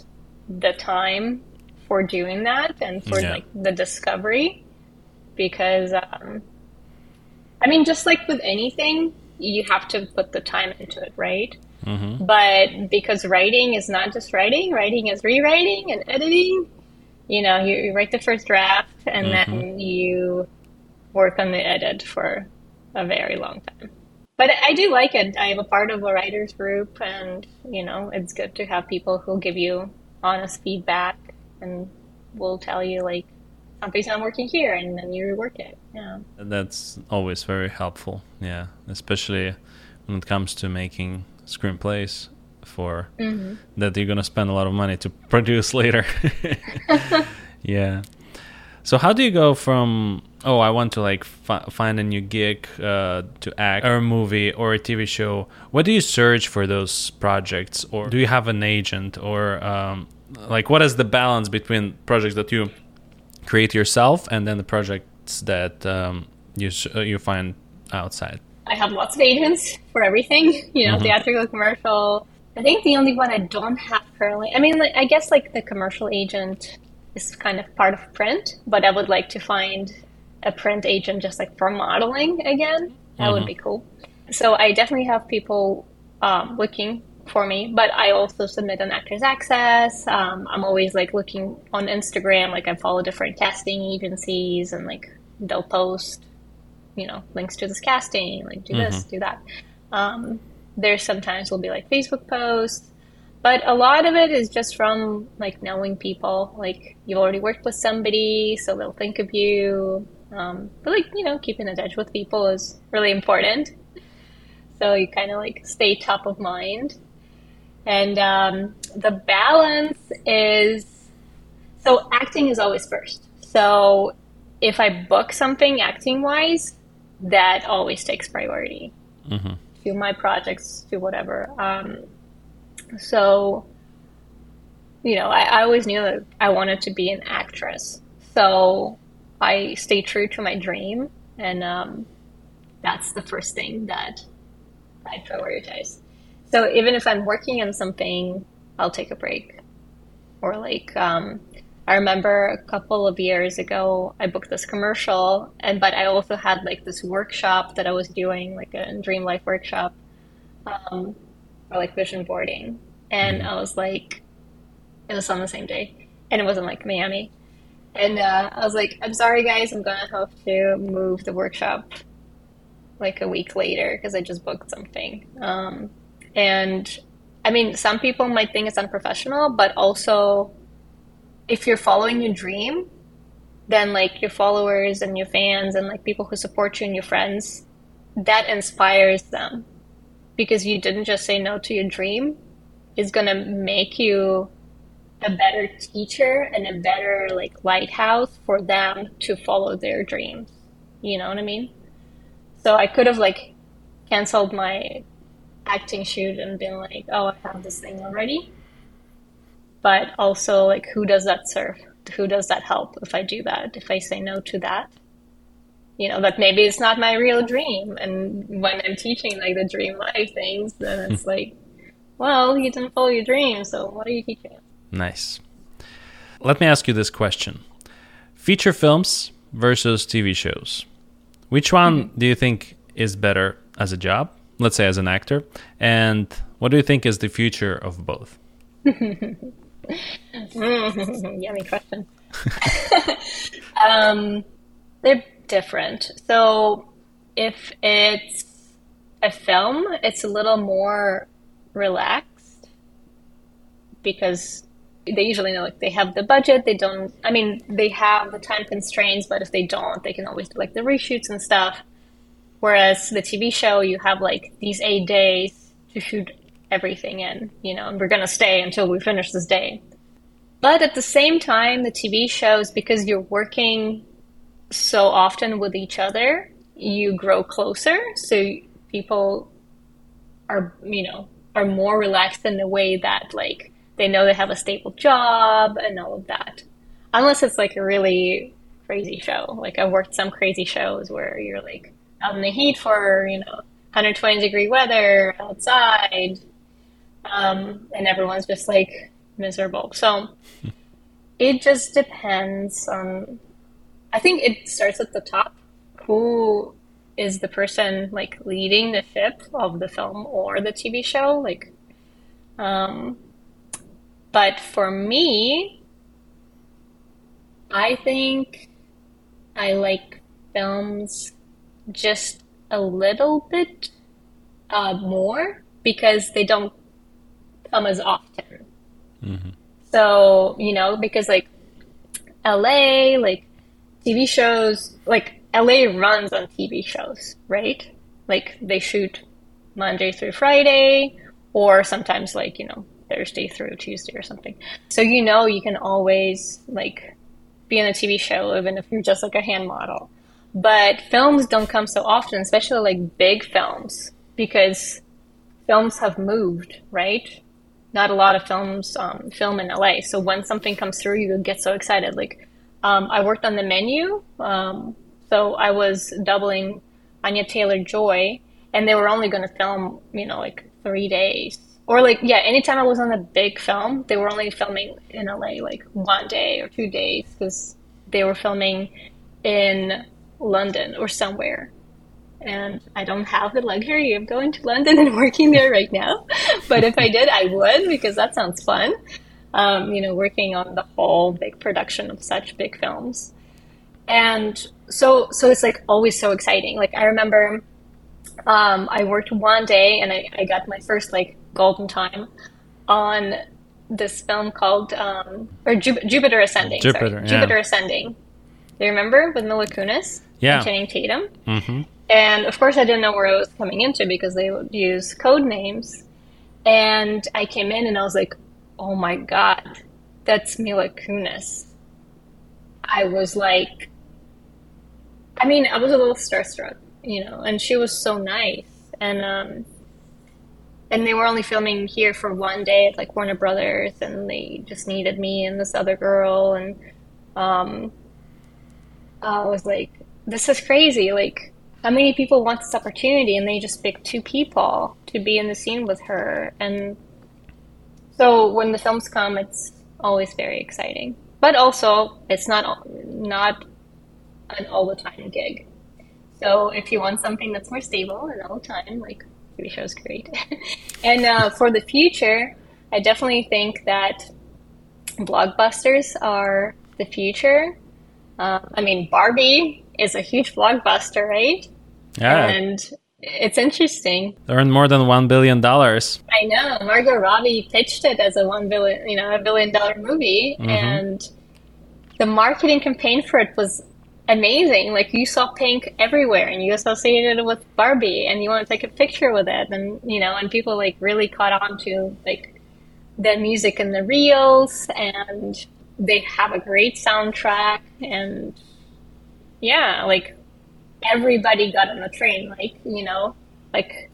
the time for doing that and for yeah. like the discovery because um, I mean, just like with anything, you have to put the time into it, right? Mm-hmm. But because writing is not just writing, writing is rewriting and editing. You know, you, you write the first draft and mm-hmm. then you work on the edit for a very long time. But I do like it. I am a part of a writers group, and you know, it's good to have people who give you honest feedback and will tell you like something's not working here and then you rework it yeah that's always very helpful yeah especially when it comes to making screenplays for mm-hmm. that you're gonna spend a lot of money to produce later. yeah. So how do you go from oh I want to like fi- find a new gig uh, to act or a movie or a TV show? What do you search for those projects, or do you have an agent, or um, like what is the balance between projects that you create yourself and then the projects that um, you uh, you find outside? I have lots of agents for everything, you know, mm-hmm. theatrical, commercial. I think the only one I don't have currently, I mean, like, I guess like the commercial agent is kind of part of print, but I would like to find a print agent just like for modeling again. That mm-hmm. would be cool. So I definitely have people um, looking for me, but I also submit an Actors Access. Um, I'm always like looking on Instagram, like I follow different casting agencies and like they'll post, you know, links to this casting, like do mm-hmm. this, do that. Um, there's sometimes will be like Facebook posts but a lot of it is just from like knowing people. Like you've already worked with somebody so they'll think of you. Um, but like you know keeping in touch with people is really important. So you kind of like stay top of mind. And um, the balance is so acting is always first. So if i book something acting wise that always takes priority mm-hmm. to my projects to whatever um, so, you know, I, I always knew that I wanted to be an actress. So I stayed true to my dream. And um, that's the first thing that I prioritize. So even if I'm working on something, I'll take a break. Or like, um, I remember a couple of years ago, I booked this commercial, and but I also had like this workshop that I was doing, like a dream life workshop, um, or like vision boarding. And I was like, it was on the same day, and it wasn't like Miami. And uh, I was like, I'm sorry, guys, I'm gonna have to move the workshop like a week later because I just booked something. Um, and I mean, some people might think it's unprofessional, but also if you're following your dream, then like your followers and your fans and like people who support you and your friends, that inspires them. Because you didn't just say no to your dream is going to make you a better teacher and a better like lighthouse for them to follow their dreams. You know what i mean? So i could have like canceled my acting shoot and been like oh i have this thing already but also like who does that serve? Who does that help if i do that if i say no to that? You know that maybe it's not my real dream and when i'm teaching like the dream life things then it's like well you didn't follow your dream so what are you teaching? Nice. Let me ask you this question. Feature films versus tv shows. Which one mm-hmm. do you think is better as a job let's say as an actor and what do you think is the future of both yummy question um, they're different. So if it's a film, it's a little more relaxed because they usually know like they have the budget. They don't. I mean, they have the time constraints, but if they don't, they can always do like the reshoots and stuff. Whereas the TV show, you have like these eight days to shoot everything in, you know, and we're gonna stay until we finish this day. But at the same time, the TV shows, because you're working so often with each other, you grow closer. So people are, you know, are more relaxed in the way that like they know they have a stable job and all of that. Unless it's like a really crazy show. Like I've worked some crazy shows where you're like out in the heat for, you know, 120 degree weather outside. Um, and everyone's just like miserable. So it just depends on I think it starts at the top. Who is the person like leading the ship of the film or the TV show? Like, um, but for me, I think I like films just a little bit uh, more because they don't come as often. Mm-hmm. So, you know, because like LA, like TV shows, like LA runs on TV shows, right? Like they shoot Monday through Friday, or sometimes like, you know, Thursday through Tuesday or something. So you know you can always like be in a TV show even if you're just like a hand model. But films don't come so often, especially like big films, because films have moved, right? Not a lot of films um, film in LA. So when something comes through, you get so excited. Like um, I worked on the menu, um, so I was doubling Anya Taylor Joy, and they were only going to film, you know, like three days. Or like, yeah, anytime I was on a big film, they were only filming in LA like one day or two days because they were filming in London or somewhere. And I don't have the luxury of going to London and working there right now. but if I did, I would because that sounds fun. Um, you know, working on the whole big production of such big films. And so, so it's like always so exciting. Like I remember um, I worked one day and I, I got my first like golden time on this film called um, or Ju- Jupiter Ascending. Jupiter, yeah. Jupiter Ascending. Do you remember with Mila Kunis? Yeah. And Channing Tatum. Mm-hmm. And of course, I didn't know where I was coming into because they would use code names. And I came in and I was like, "Oh my god, that's Mila Kunis." I was like, I mean, I was a little starstruck, you know, and she was so nice. And um, and they were only filming here for one day at like Warner Brothers, and they just needed me and this other girl, and um, I was like, this is crazy. Like, how many people want this opportunity, and they just pick two people to be in the scene with her, and so when the films come, it's always very exciting. But also, it's not not an all the time gig. So if you want something that's more stable and all the time, like TV shows great. and uh, for the future, I definitely think that blockbusters are the future. Uh, I mean, Barbie is a huge blockbuster, right? Yeah. And it's interesting. They earned more than one billion dollars. I know. Margot Robbie pitched it as a one billion, you know, a billion dollar movie, mm-hmm. and the marketing campaign for it was amazing. Like you saw pink everywhere and you associated it with Barbie and you want to take a picture with it and you know, and people like really caught on to like the music and the reels and they have a great soundtrack and yeah, like everybody got on the train, like, you know, like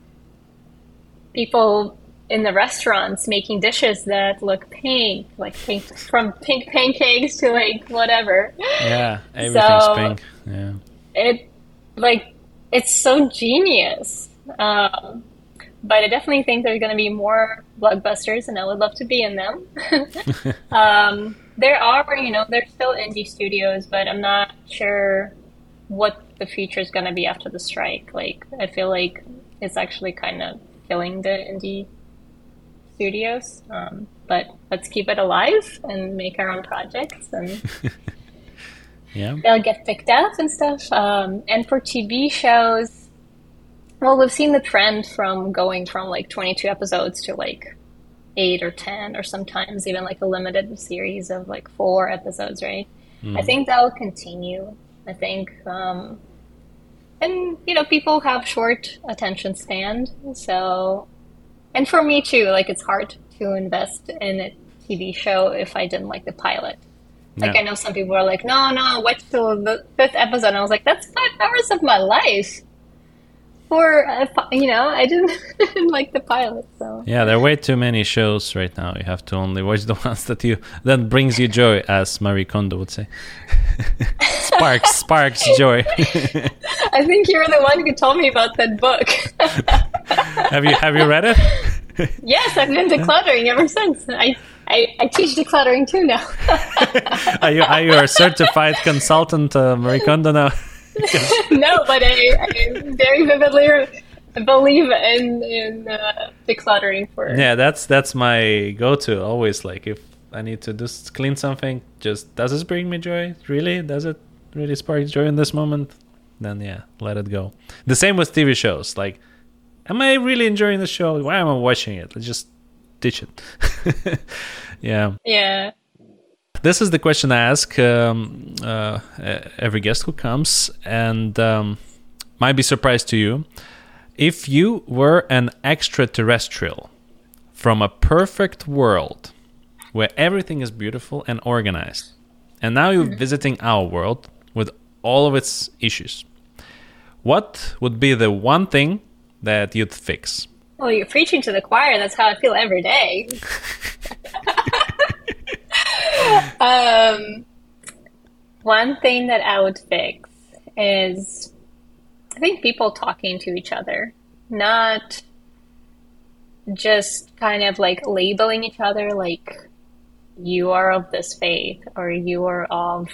people in the restaurants making dishes that look pink, like pink from pink pancakes to like whatever. Yeah, everything's so pink. Yeah. It like it's so genius. Um, but I definitely think there's going to be more blockbusters, and I would love to be in them. um, there are, you know, there's still indie studios, but I'm not sure what the future is going to be after the strike. Like, I feel like it's actually kind of killing the indie studios. Um, but let's keep it alive and make our own projects and yeah they'll get picked up and stuff. Um, and for TV shows, well, we've seen the trend from going from like 22 episodes to like eight or 10, or sometimes even like a limited series of like four episodes, right? Mm. I think that will continue. I think, um, and you know, people have short attention span, so and for me too, like it's hard to invest in a TV show if I didn't like the pilot. Like yeah. I know some people are like, no, no, wait till the fifth episode. And I was like, that's five hours of my life. For you know, I didn't, didn't like the pilot. So yeah, there are way too many shows right now. You have to only watch the ones that you that brings you joy, as Marie Kondo would say. sparks, sparks joy. I think you're the one who told me about that book. have you have you read it? yes, I've been decluttering ever since. I I, I teach decluttering too now. are you are you a certified consultant, uh, Marie Kondo now? no, but I, I very vividly believe in in uh, decluttering for. Yeah, that's that's my go-to always. Like if I need to just clean something, just does this bring me joy? Really? Does it really spark joy in this moment? Then yeah, let it go. The same with TV shows. Like, am I really enjoying the show? Why am I watching it? Let's just ditch it. yeah. Yeah. This is the question I ask um, uh, every guest who comes, and um, might be surprised to you. If you were an extraterrestrial from a perfect world where everything is beautiful and organized, and now you're visiting our world with all of its issues, what would be the one thing that you'd fix? Well, you're preaching to the choir. That's how I feel every day. um, one thing that I would fix is I think people talking to each other, not just kind of like labeling each other like you are of this faith or you are of,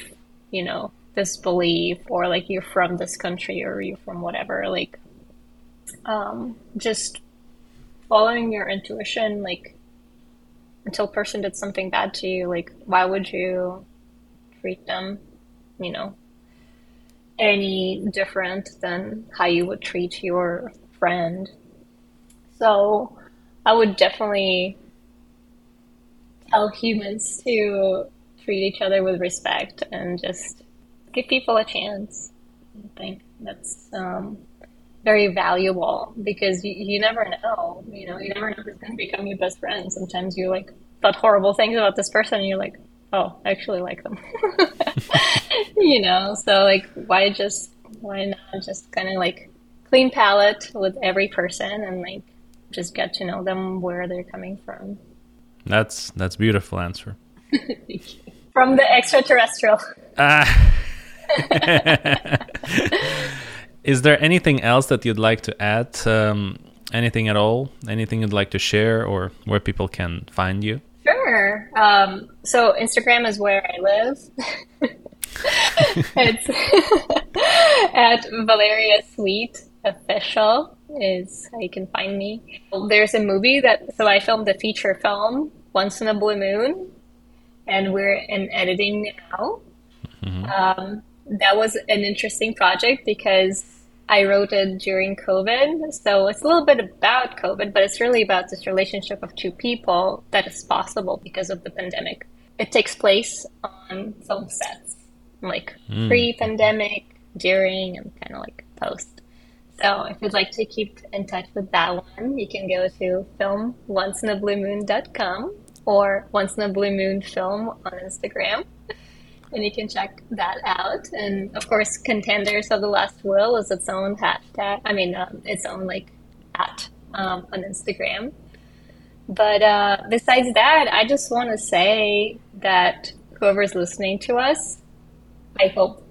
you know, this belief or like you're from this country or you're from whatever. Like, um, just following your intuition, like until person did something bad to you, like why would you treat them, you know, any different than how you would treat your friend. So I would definitely tell humans to treat each other with respect and just give people a chance. I think that's um, very valuable because you, you never know. You know, you never know who's going to become your best friend. Sometimes you like thought horrible things about this person and you're like, oh, I actually like them. you know, so like, why just, why not just kind of like clean palette with every person and like just get to know them where they're coming from. That's that's beautiful answer. from the extraterrestrial. Uh, is there anything else that you'd like to add? Um, anything at all? Anything you'd like to share, or where people can find you? Sure. Um, so Instagram is where I live. it's at Valeria Sweet Official is how you can find me. There's a movie that so I filmed a feature film once in a blue moon, and we're in editing now. Mm-hmm. Um, that was an interesting project because I wrote it during COVID. So it's a little bit about COVID, but it's really about this relationship of two people that is possible because of the pandemic. It takes place on film sets, like mm. pre pandemic, during, and kind of like post. So if you'd like to keep in touch with that one, you can go to filmonceinaBlueMoon.com or Once in a Blue Moon Film on Instagram and you can check that out. And of course, Contenders of the Last Will is its own hashtag. I mean, um, its own like at um, on Instagram. But uh, besides that, I just want to say that whoever's listening to us, I hope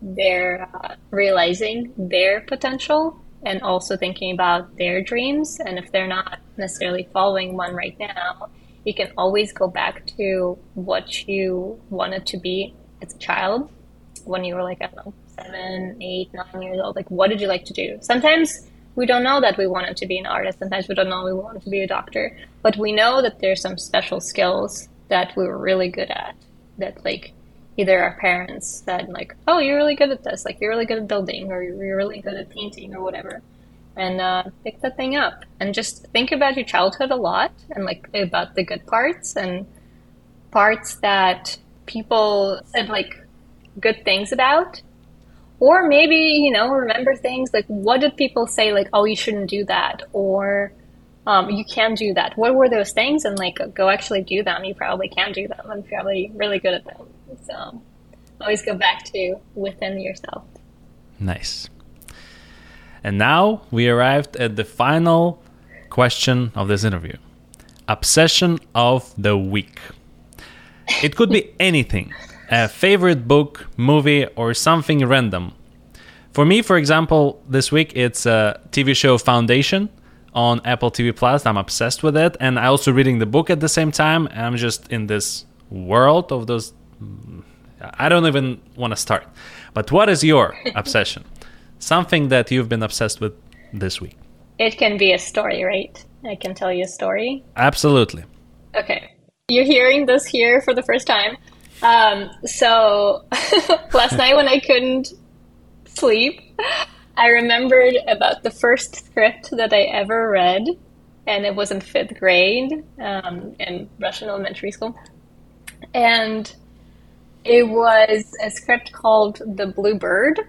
they're uh, realizing their potential and also thinking about their dreams. And if they're not necessarily following one right now, you can always go back to what you wanted to be as a child when you were like, I don't know, seven, eight, nine years old. Like, what did you like to do? Sometimes we don't know that we wanted to be an artist. Sometimes we don't know we wanted to be a doctor. But we know that there's some special skills that we were really good at that, like, either our parents said, like, oh, you're really good at this. Like, you're really good at building or you're really good at painting or whatever and uh, pick that thing up and just think about your childhood a lot and like about the good parts and parts that people said like good things about. Or maybe you know remember things like what did people say like oh you shouldn't do that? Or um, you can do that. What were those things? And like go actually do them. You probably can do them. And probably really good at them. So always go back to within yourself. Nice. And now we arrived at the final question of this interview. Obsession of the Week. It could be anything a favorite book, movie, or something random. For me, for example, this week it's a TV show Foundation on Apple TV Plus. I'm obsessed with it, and I also reading the book at the same time. I'm just in this world of those. I don't even want to start. But what is your obsession? something that you've been obsessed with this week. It can be a story, right? I can tell you a story. Absolutely. Okay You're hearing this here for the first time. Um, so last night when I couldn't sleep, I remembered about the first script that I ever read, and it was in fifth grade um, in Russian elementary school. And it was a script called The Blue Bird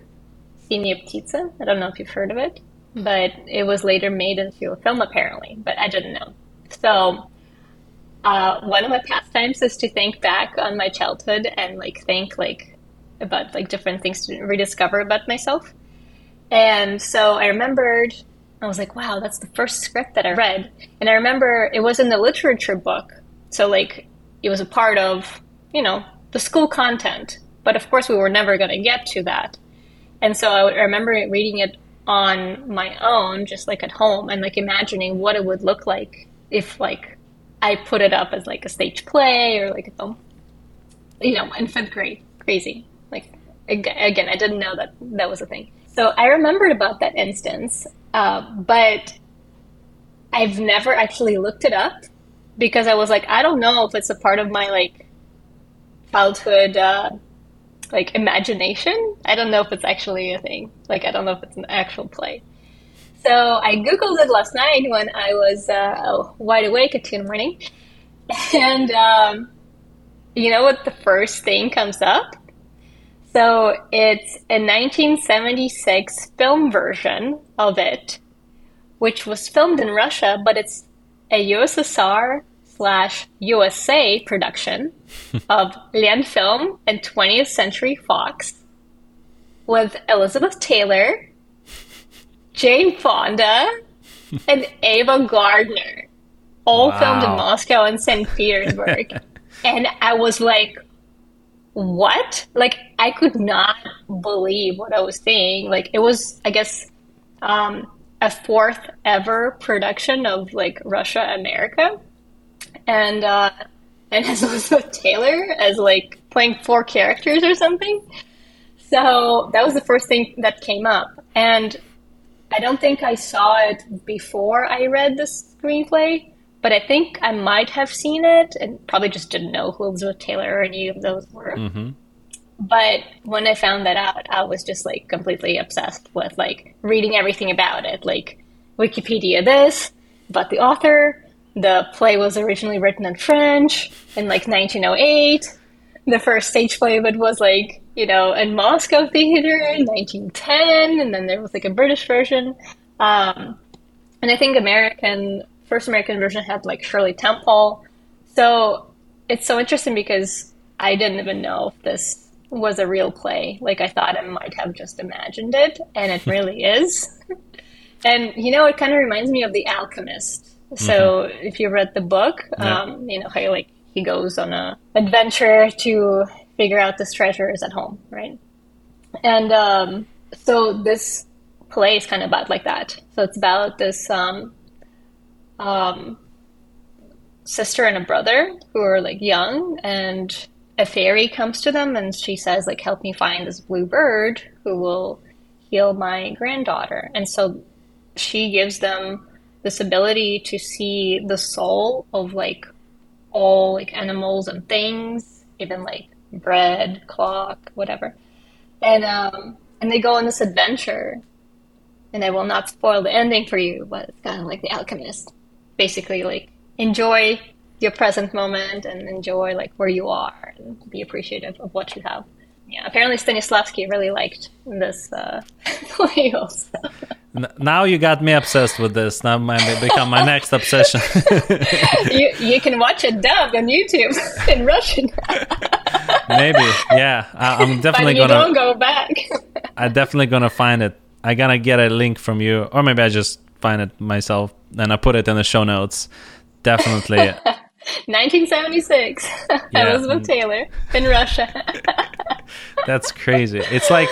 Sinia Птица. I don't know if you've heard of it. but it was later made into a film apparently, but I didn't know. So uh, one of my pastimes is to think back on my childhood and like think like about like different things to rediscover about myself. And so I remembered I was like, wow, that's the first script that I read. And I remember it was in the literature book. So like it was a part of, you know, the school content. But of course we were never going to get to that. And so I remember reading it on my own, just like at home and like imagining what it would look like if like I put it up as like a stage play or like a film, you know, in fifth grade. Crazy. Like, again, I didn't know that that was a thing. So I remembered about that instance, uh, but I've never actually looked it up because I was like, I don't know if it's a part of my like childhood uh, like imagination. I don't know if it's actually a thing. Like, I don't know if it's an actual play. So I Googled it last night when I was uh, wide awake at 2 in the morning. And um, you know what the first thing comes up? So it's a 1976 film version of it, which was filmed in Russia, but it's a USSR slash USA production of Lenfilm and 20th Century Fox with Elizabeth Taylor Jane Fonda, and Ava Gardner, all wow. filmed in Moscow and St. Petersburg. and I was like, what? Like, I could not believe what I was seeing. Like, it was, I guess, um, a fourth ever production of like Russia America and uh, and Elizabeth Taylor as like playing four characters or something. So that was the first thing that came up, and I don't think I saw it before I read the screenplay, but I think I might have seen it and probably just didn't know who Elizabeth Taylor or any of those were. Mm-hmm. But when I found that out, I was just like completely obsessed with like reading everything about it, like Wikipedia this, about the author, the play was originally written in French in like 1908. The first stage play of it was like, you know, in Moscow Theater in 1910, and then there was like a British version. Um, and I think American, first American version had like Shirley Temple. So it's so interesting because I didn't even know if this was a real play. Like I thought I might have just imagined it, and it really is. and you know, it kind of reminds me of The Alchemist so mm-hmm. if you read the book, yeah. um, you know how like he goes on a adventure to figure out this treasure is at home, right? And um, so this play is kind of about like that. So it's about this um, um, sister and a brother who are like young, and a fairy comes to them, and she says like, "Help me find this blue bird who will heal my granddaughter." And so she gives them this ability to see the soul of like all like animals and things, even like bread, clock, whatever. And um and they go on this adventure and I will not spoil the ending for you, but it's kind of like the alchemist. Basically like enjoy your present moment and enjoy like where you are and be appreciative of what you have. Yeah, apparently Stanislavski really liked this uh, play also. Now you got me obsessed with this. Now might become my next obsession. you you can watch it dubbed on YouTube in Russian. Maybe, yeah. I, am definitely but you gonna. Don't go back. I'm definitely gonna find it. I gotta get a link from you, or maybe I just find it myself and I put it in the show notes. Definitely. 1976. Yeah. Elizabeth Taylor in Russia. That's crazy. It's like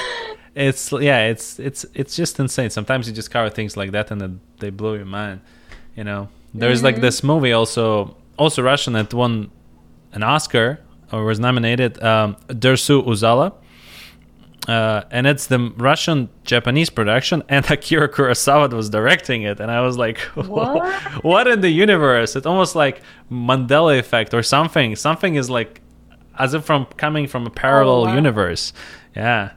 it's yeah, it's it's it's just insane. Sometimes you discover things like that and they blow your mind. You know, there's mm-hmm. like this movie also also Russian that won an Oscar or was nominated, um, Dersu Uzala. Uh, and it's the Russian Japanese production, and Akira Kurosawa was directing it, and I was like, "What? what in the universe?" It's almost like Mandela effect or something. Something is like as if from coming from a parallel oh, wow. universe. Yeah,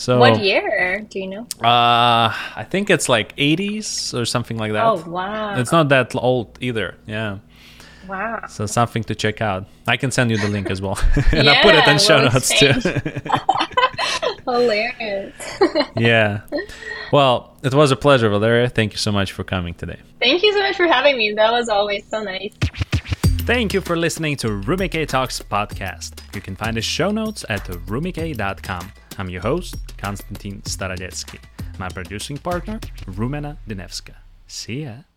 so what year do you know? Uh, I think it's like 80s or something like that. Oh wow! It's not that old either. Yeah. Wow. So something to check out. I can send you the link as well, and yeah, I'll put it in show notes too. Hilarious. yeah. well, it was a pleasure, Valeria. Thank you so much for coming today. Thank you so much for having me. That was always so nice. Thank you for listening to Rumikay Talks podcast. You can find the show notes at rumikay.com. I'm your host, Konstantin Starodetskii. My producing partner, Rumena Dinevska. See ya.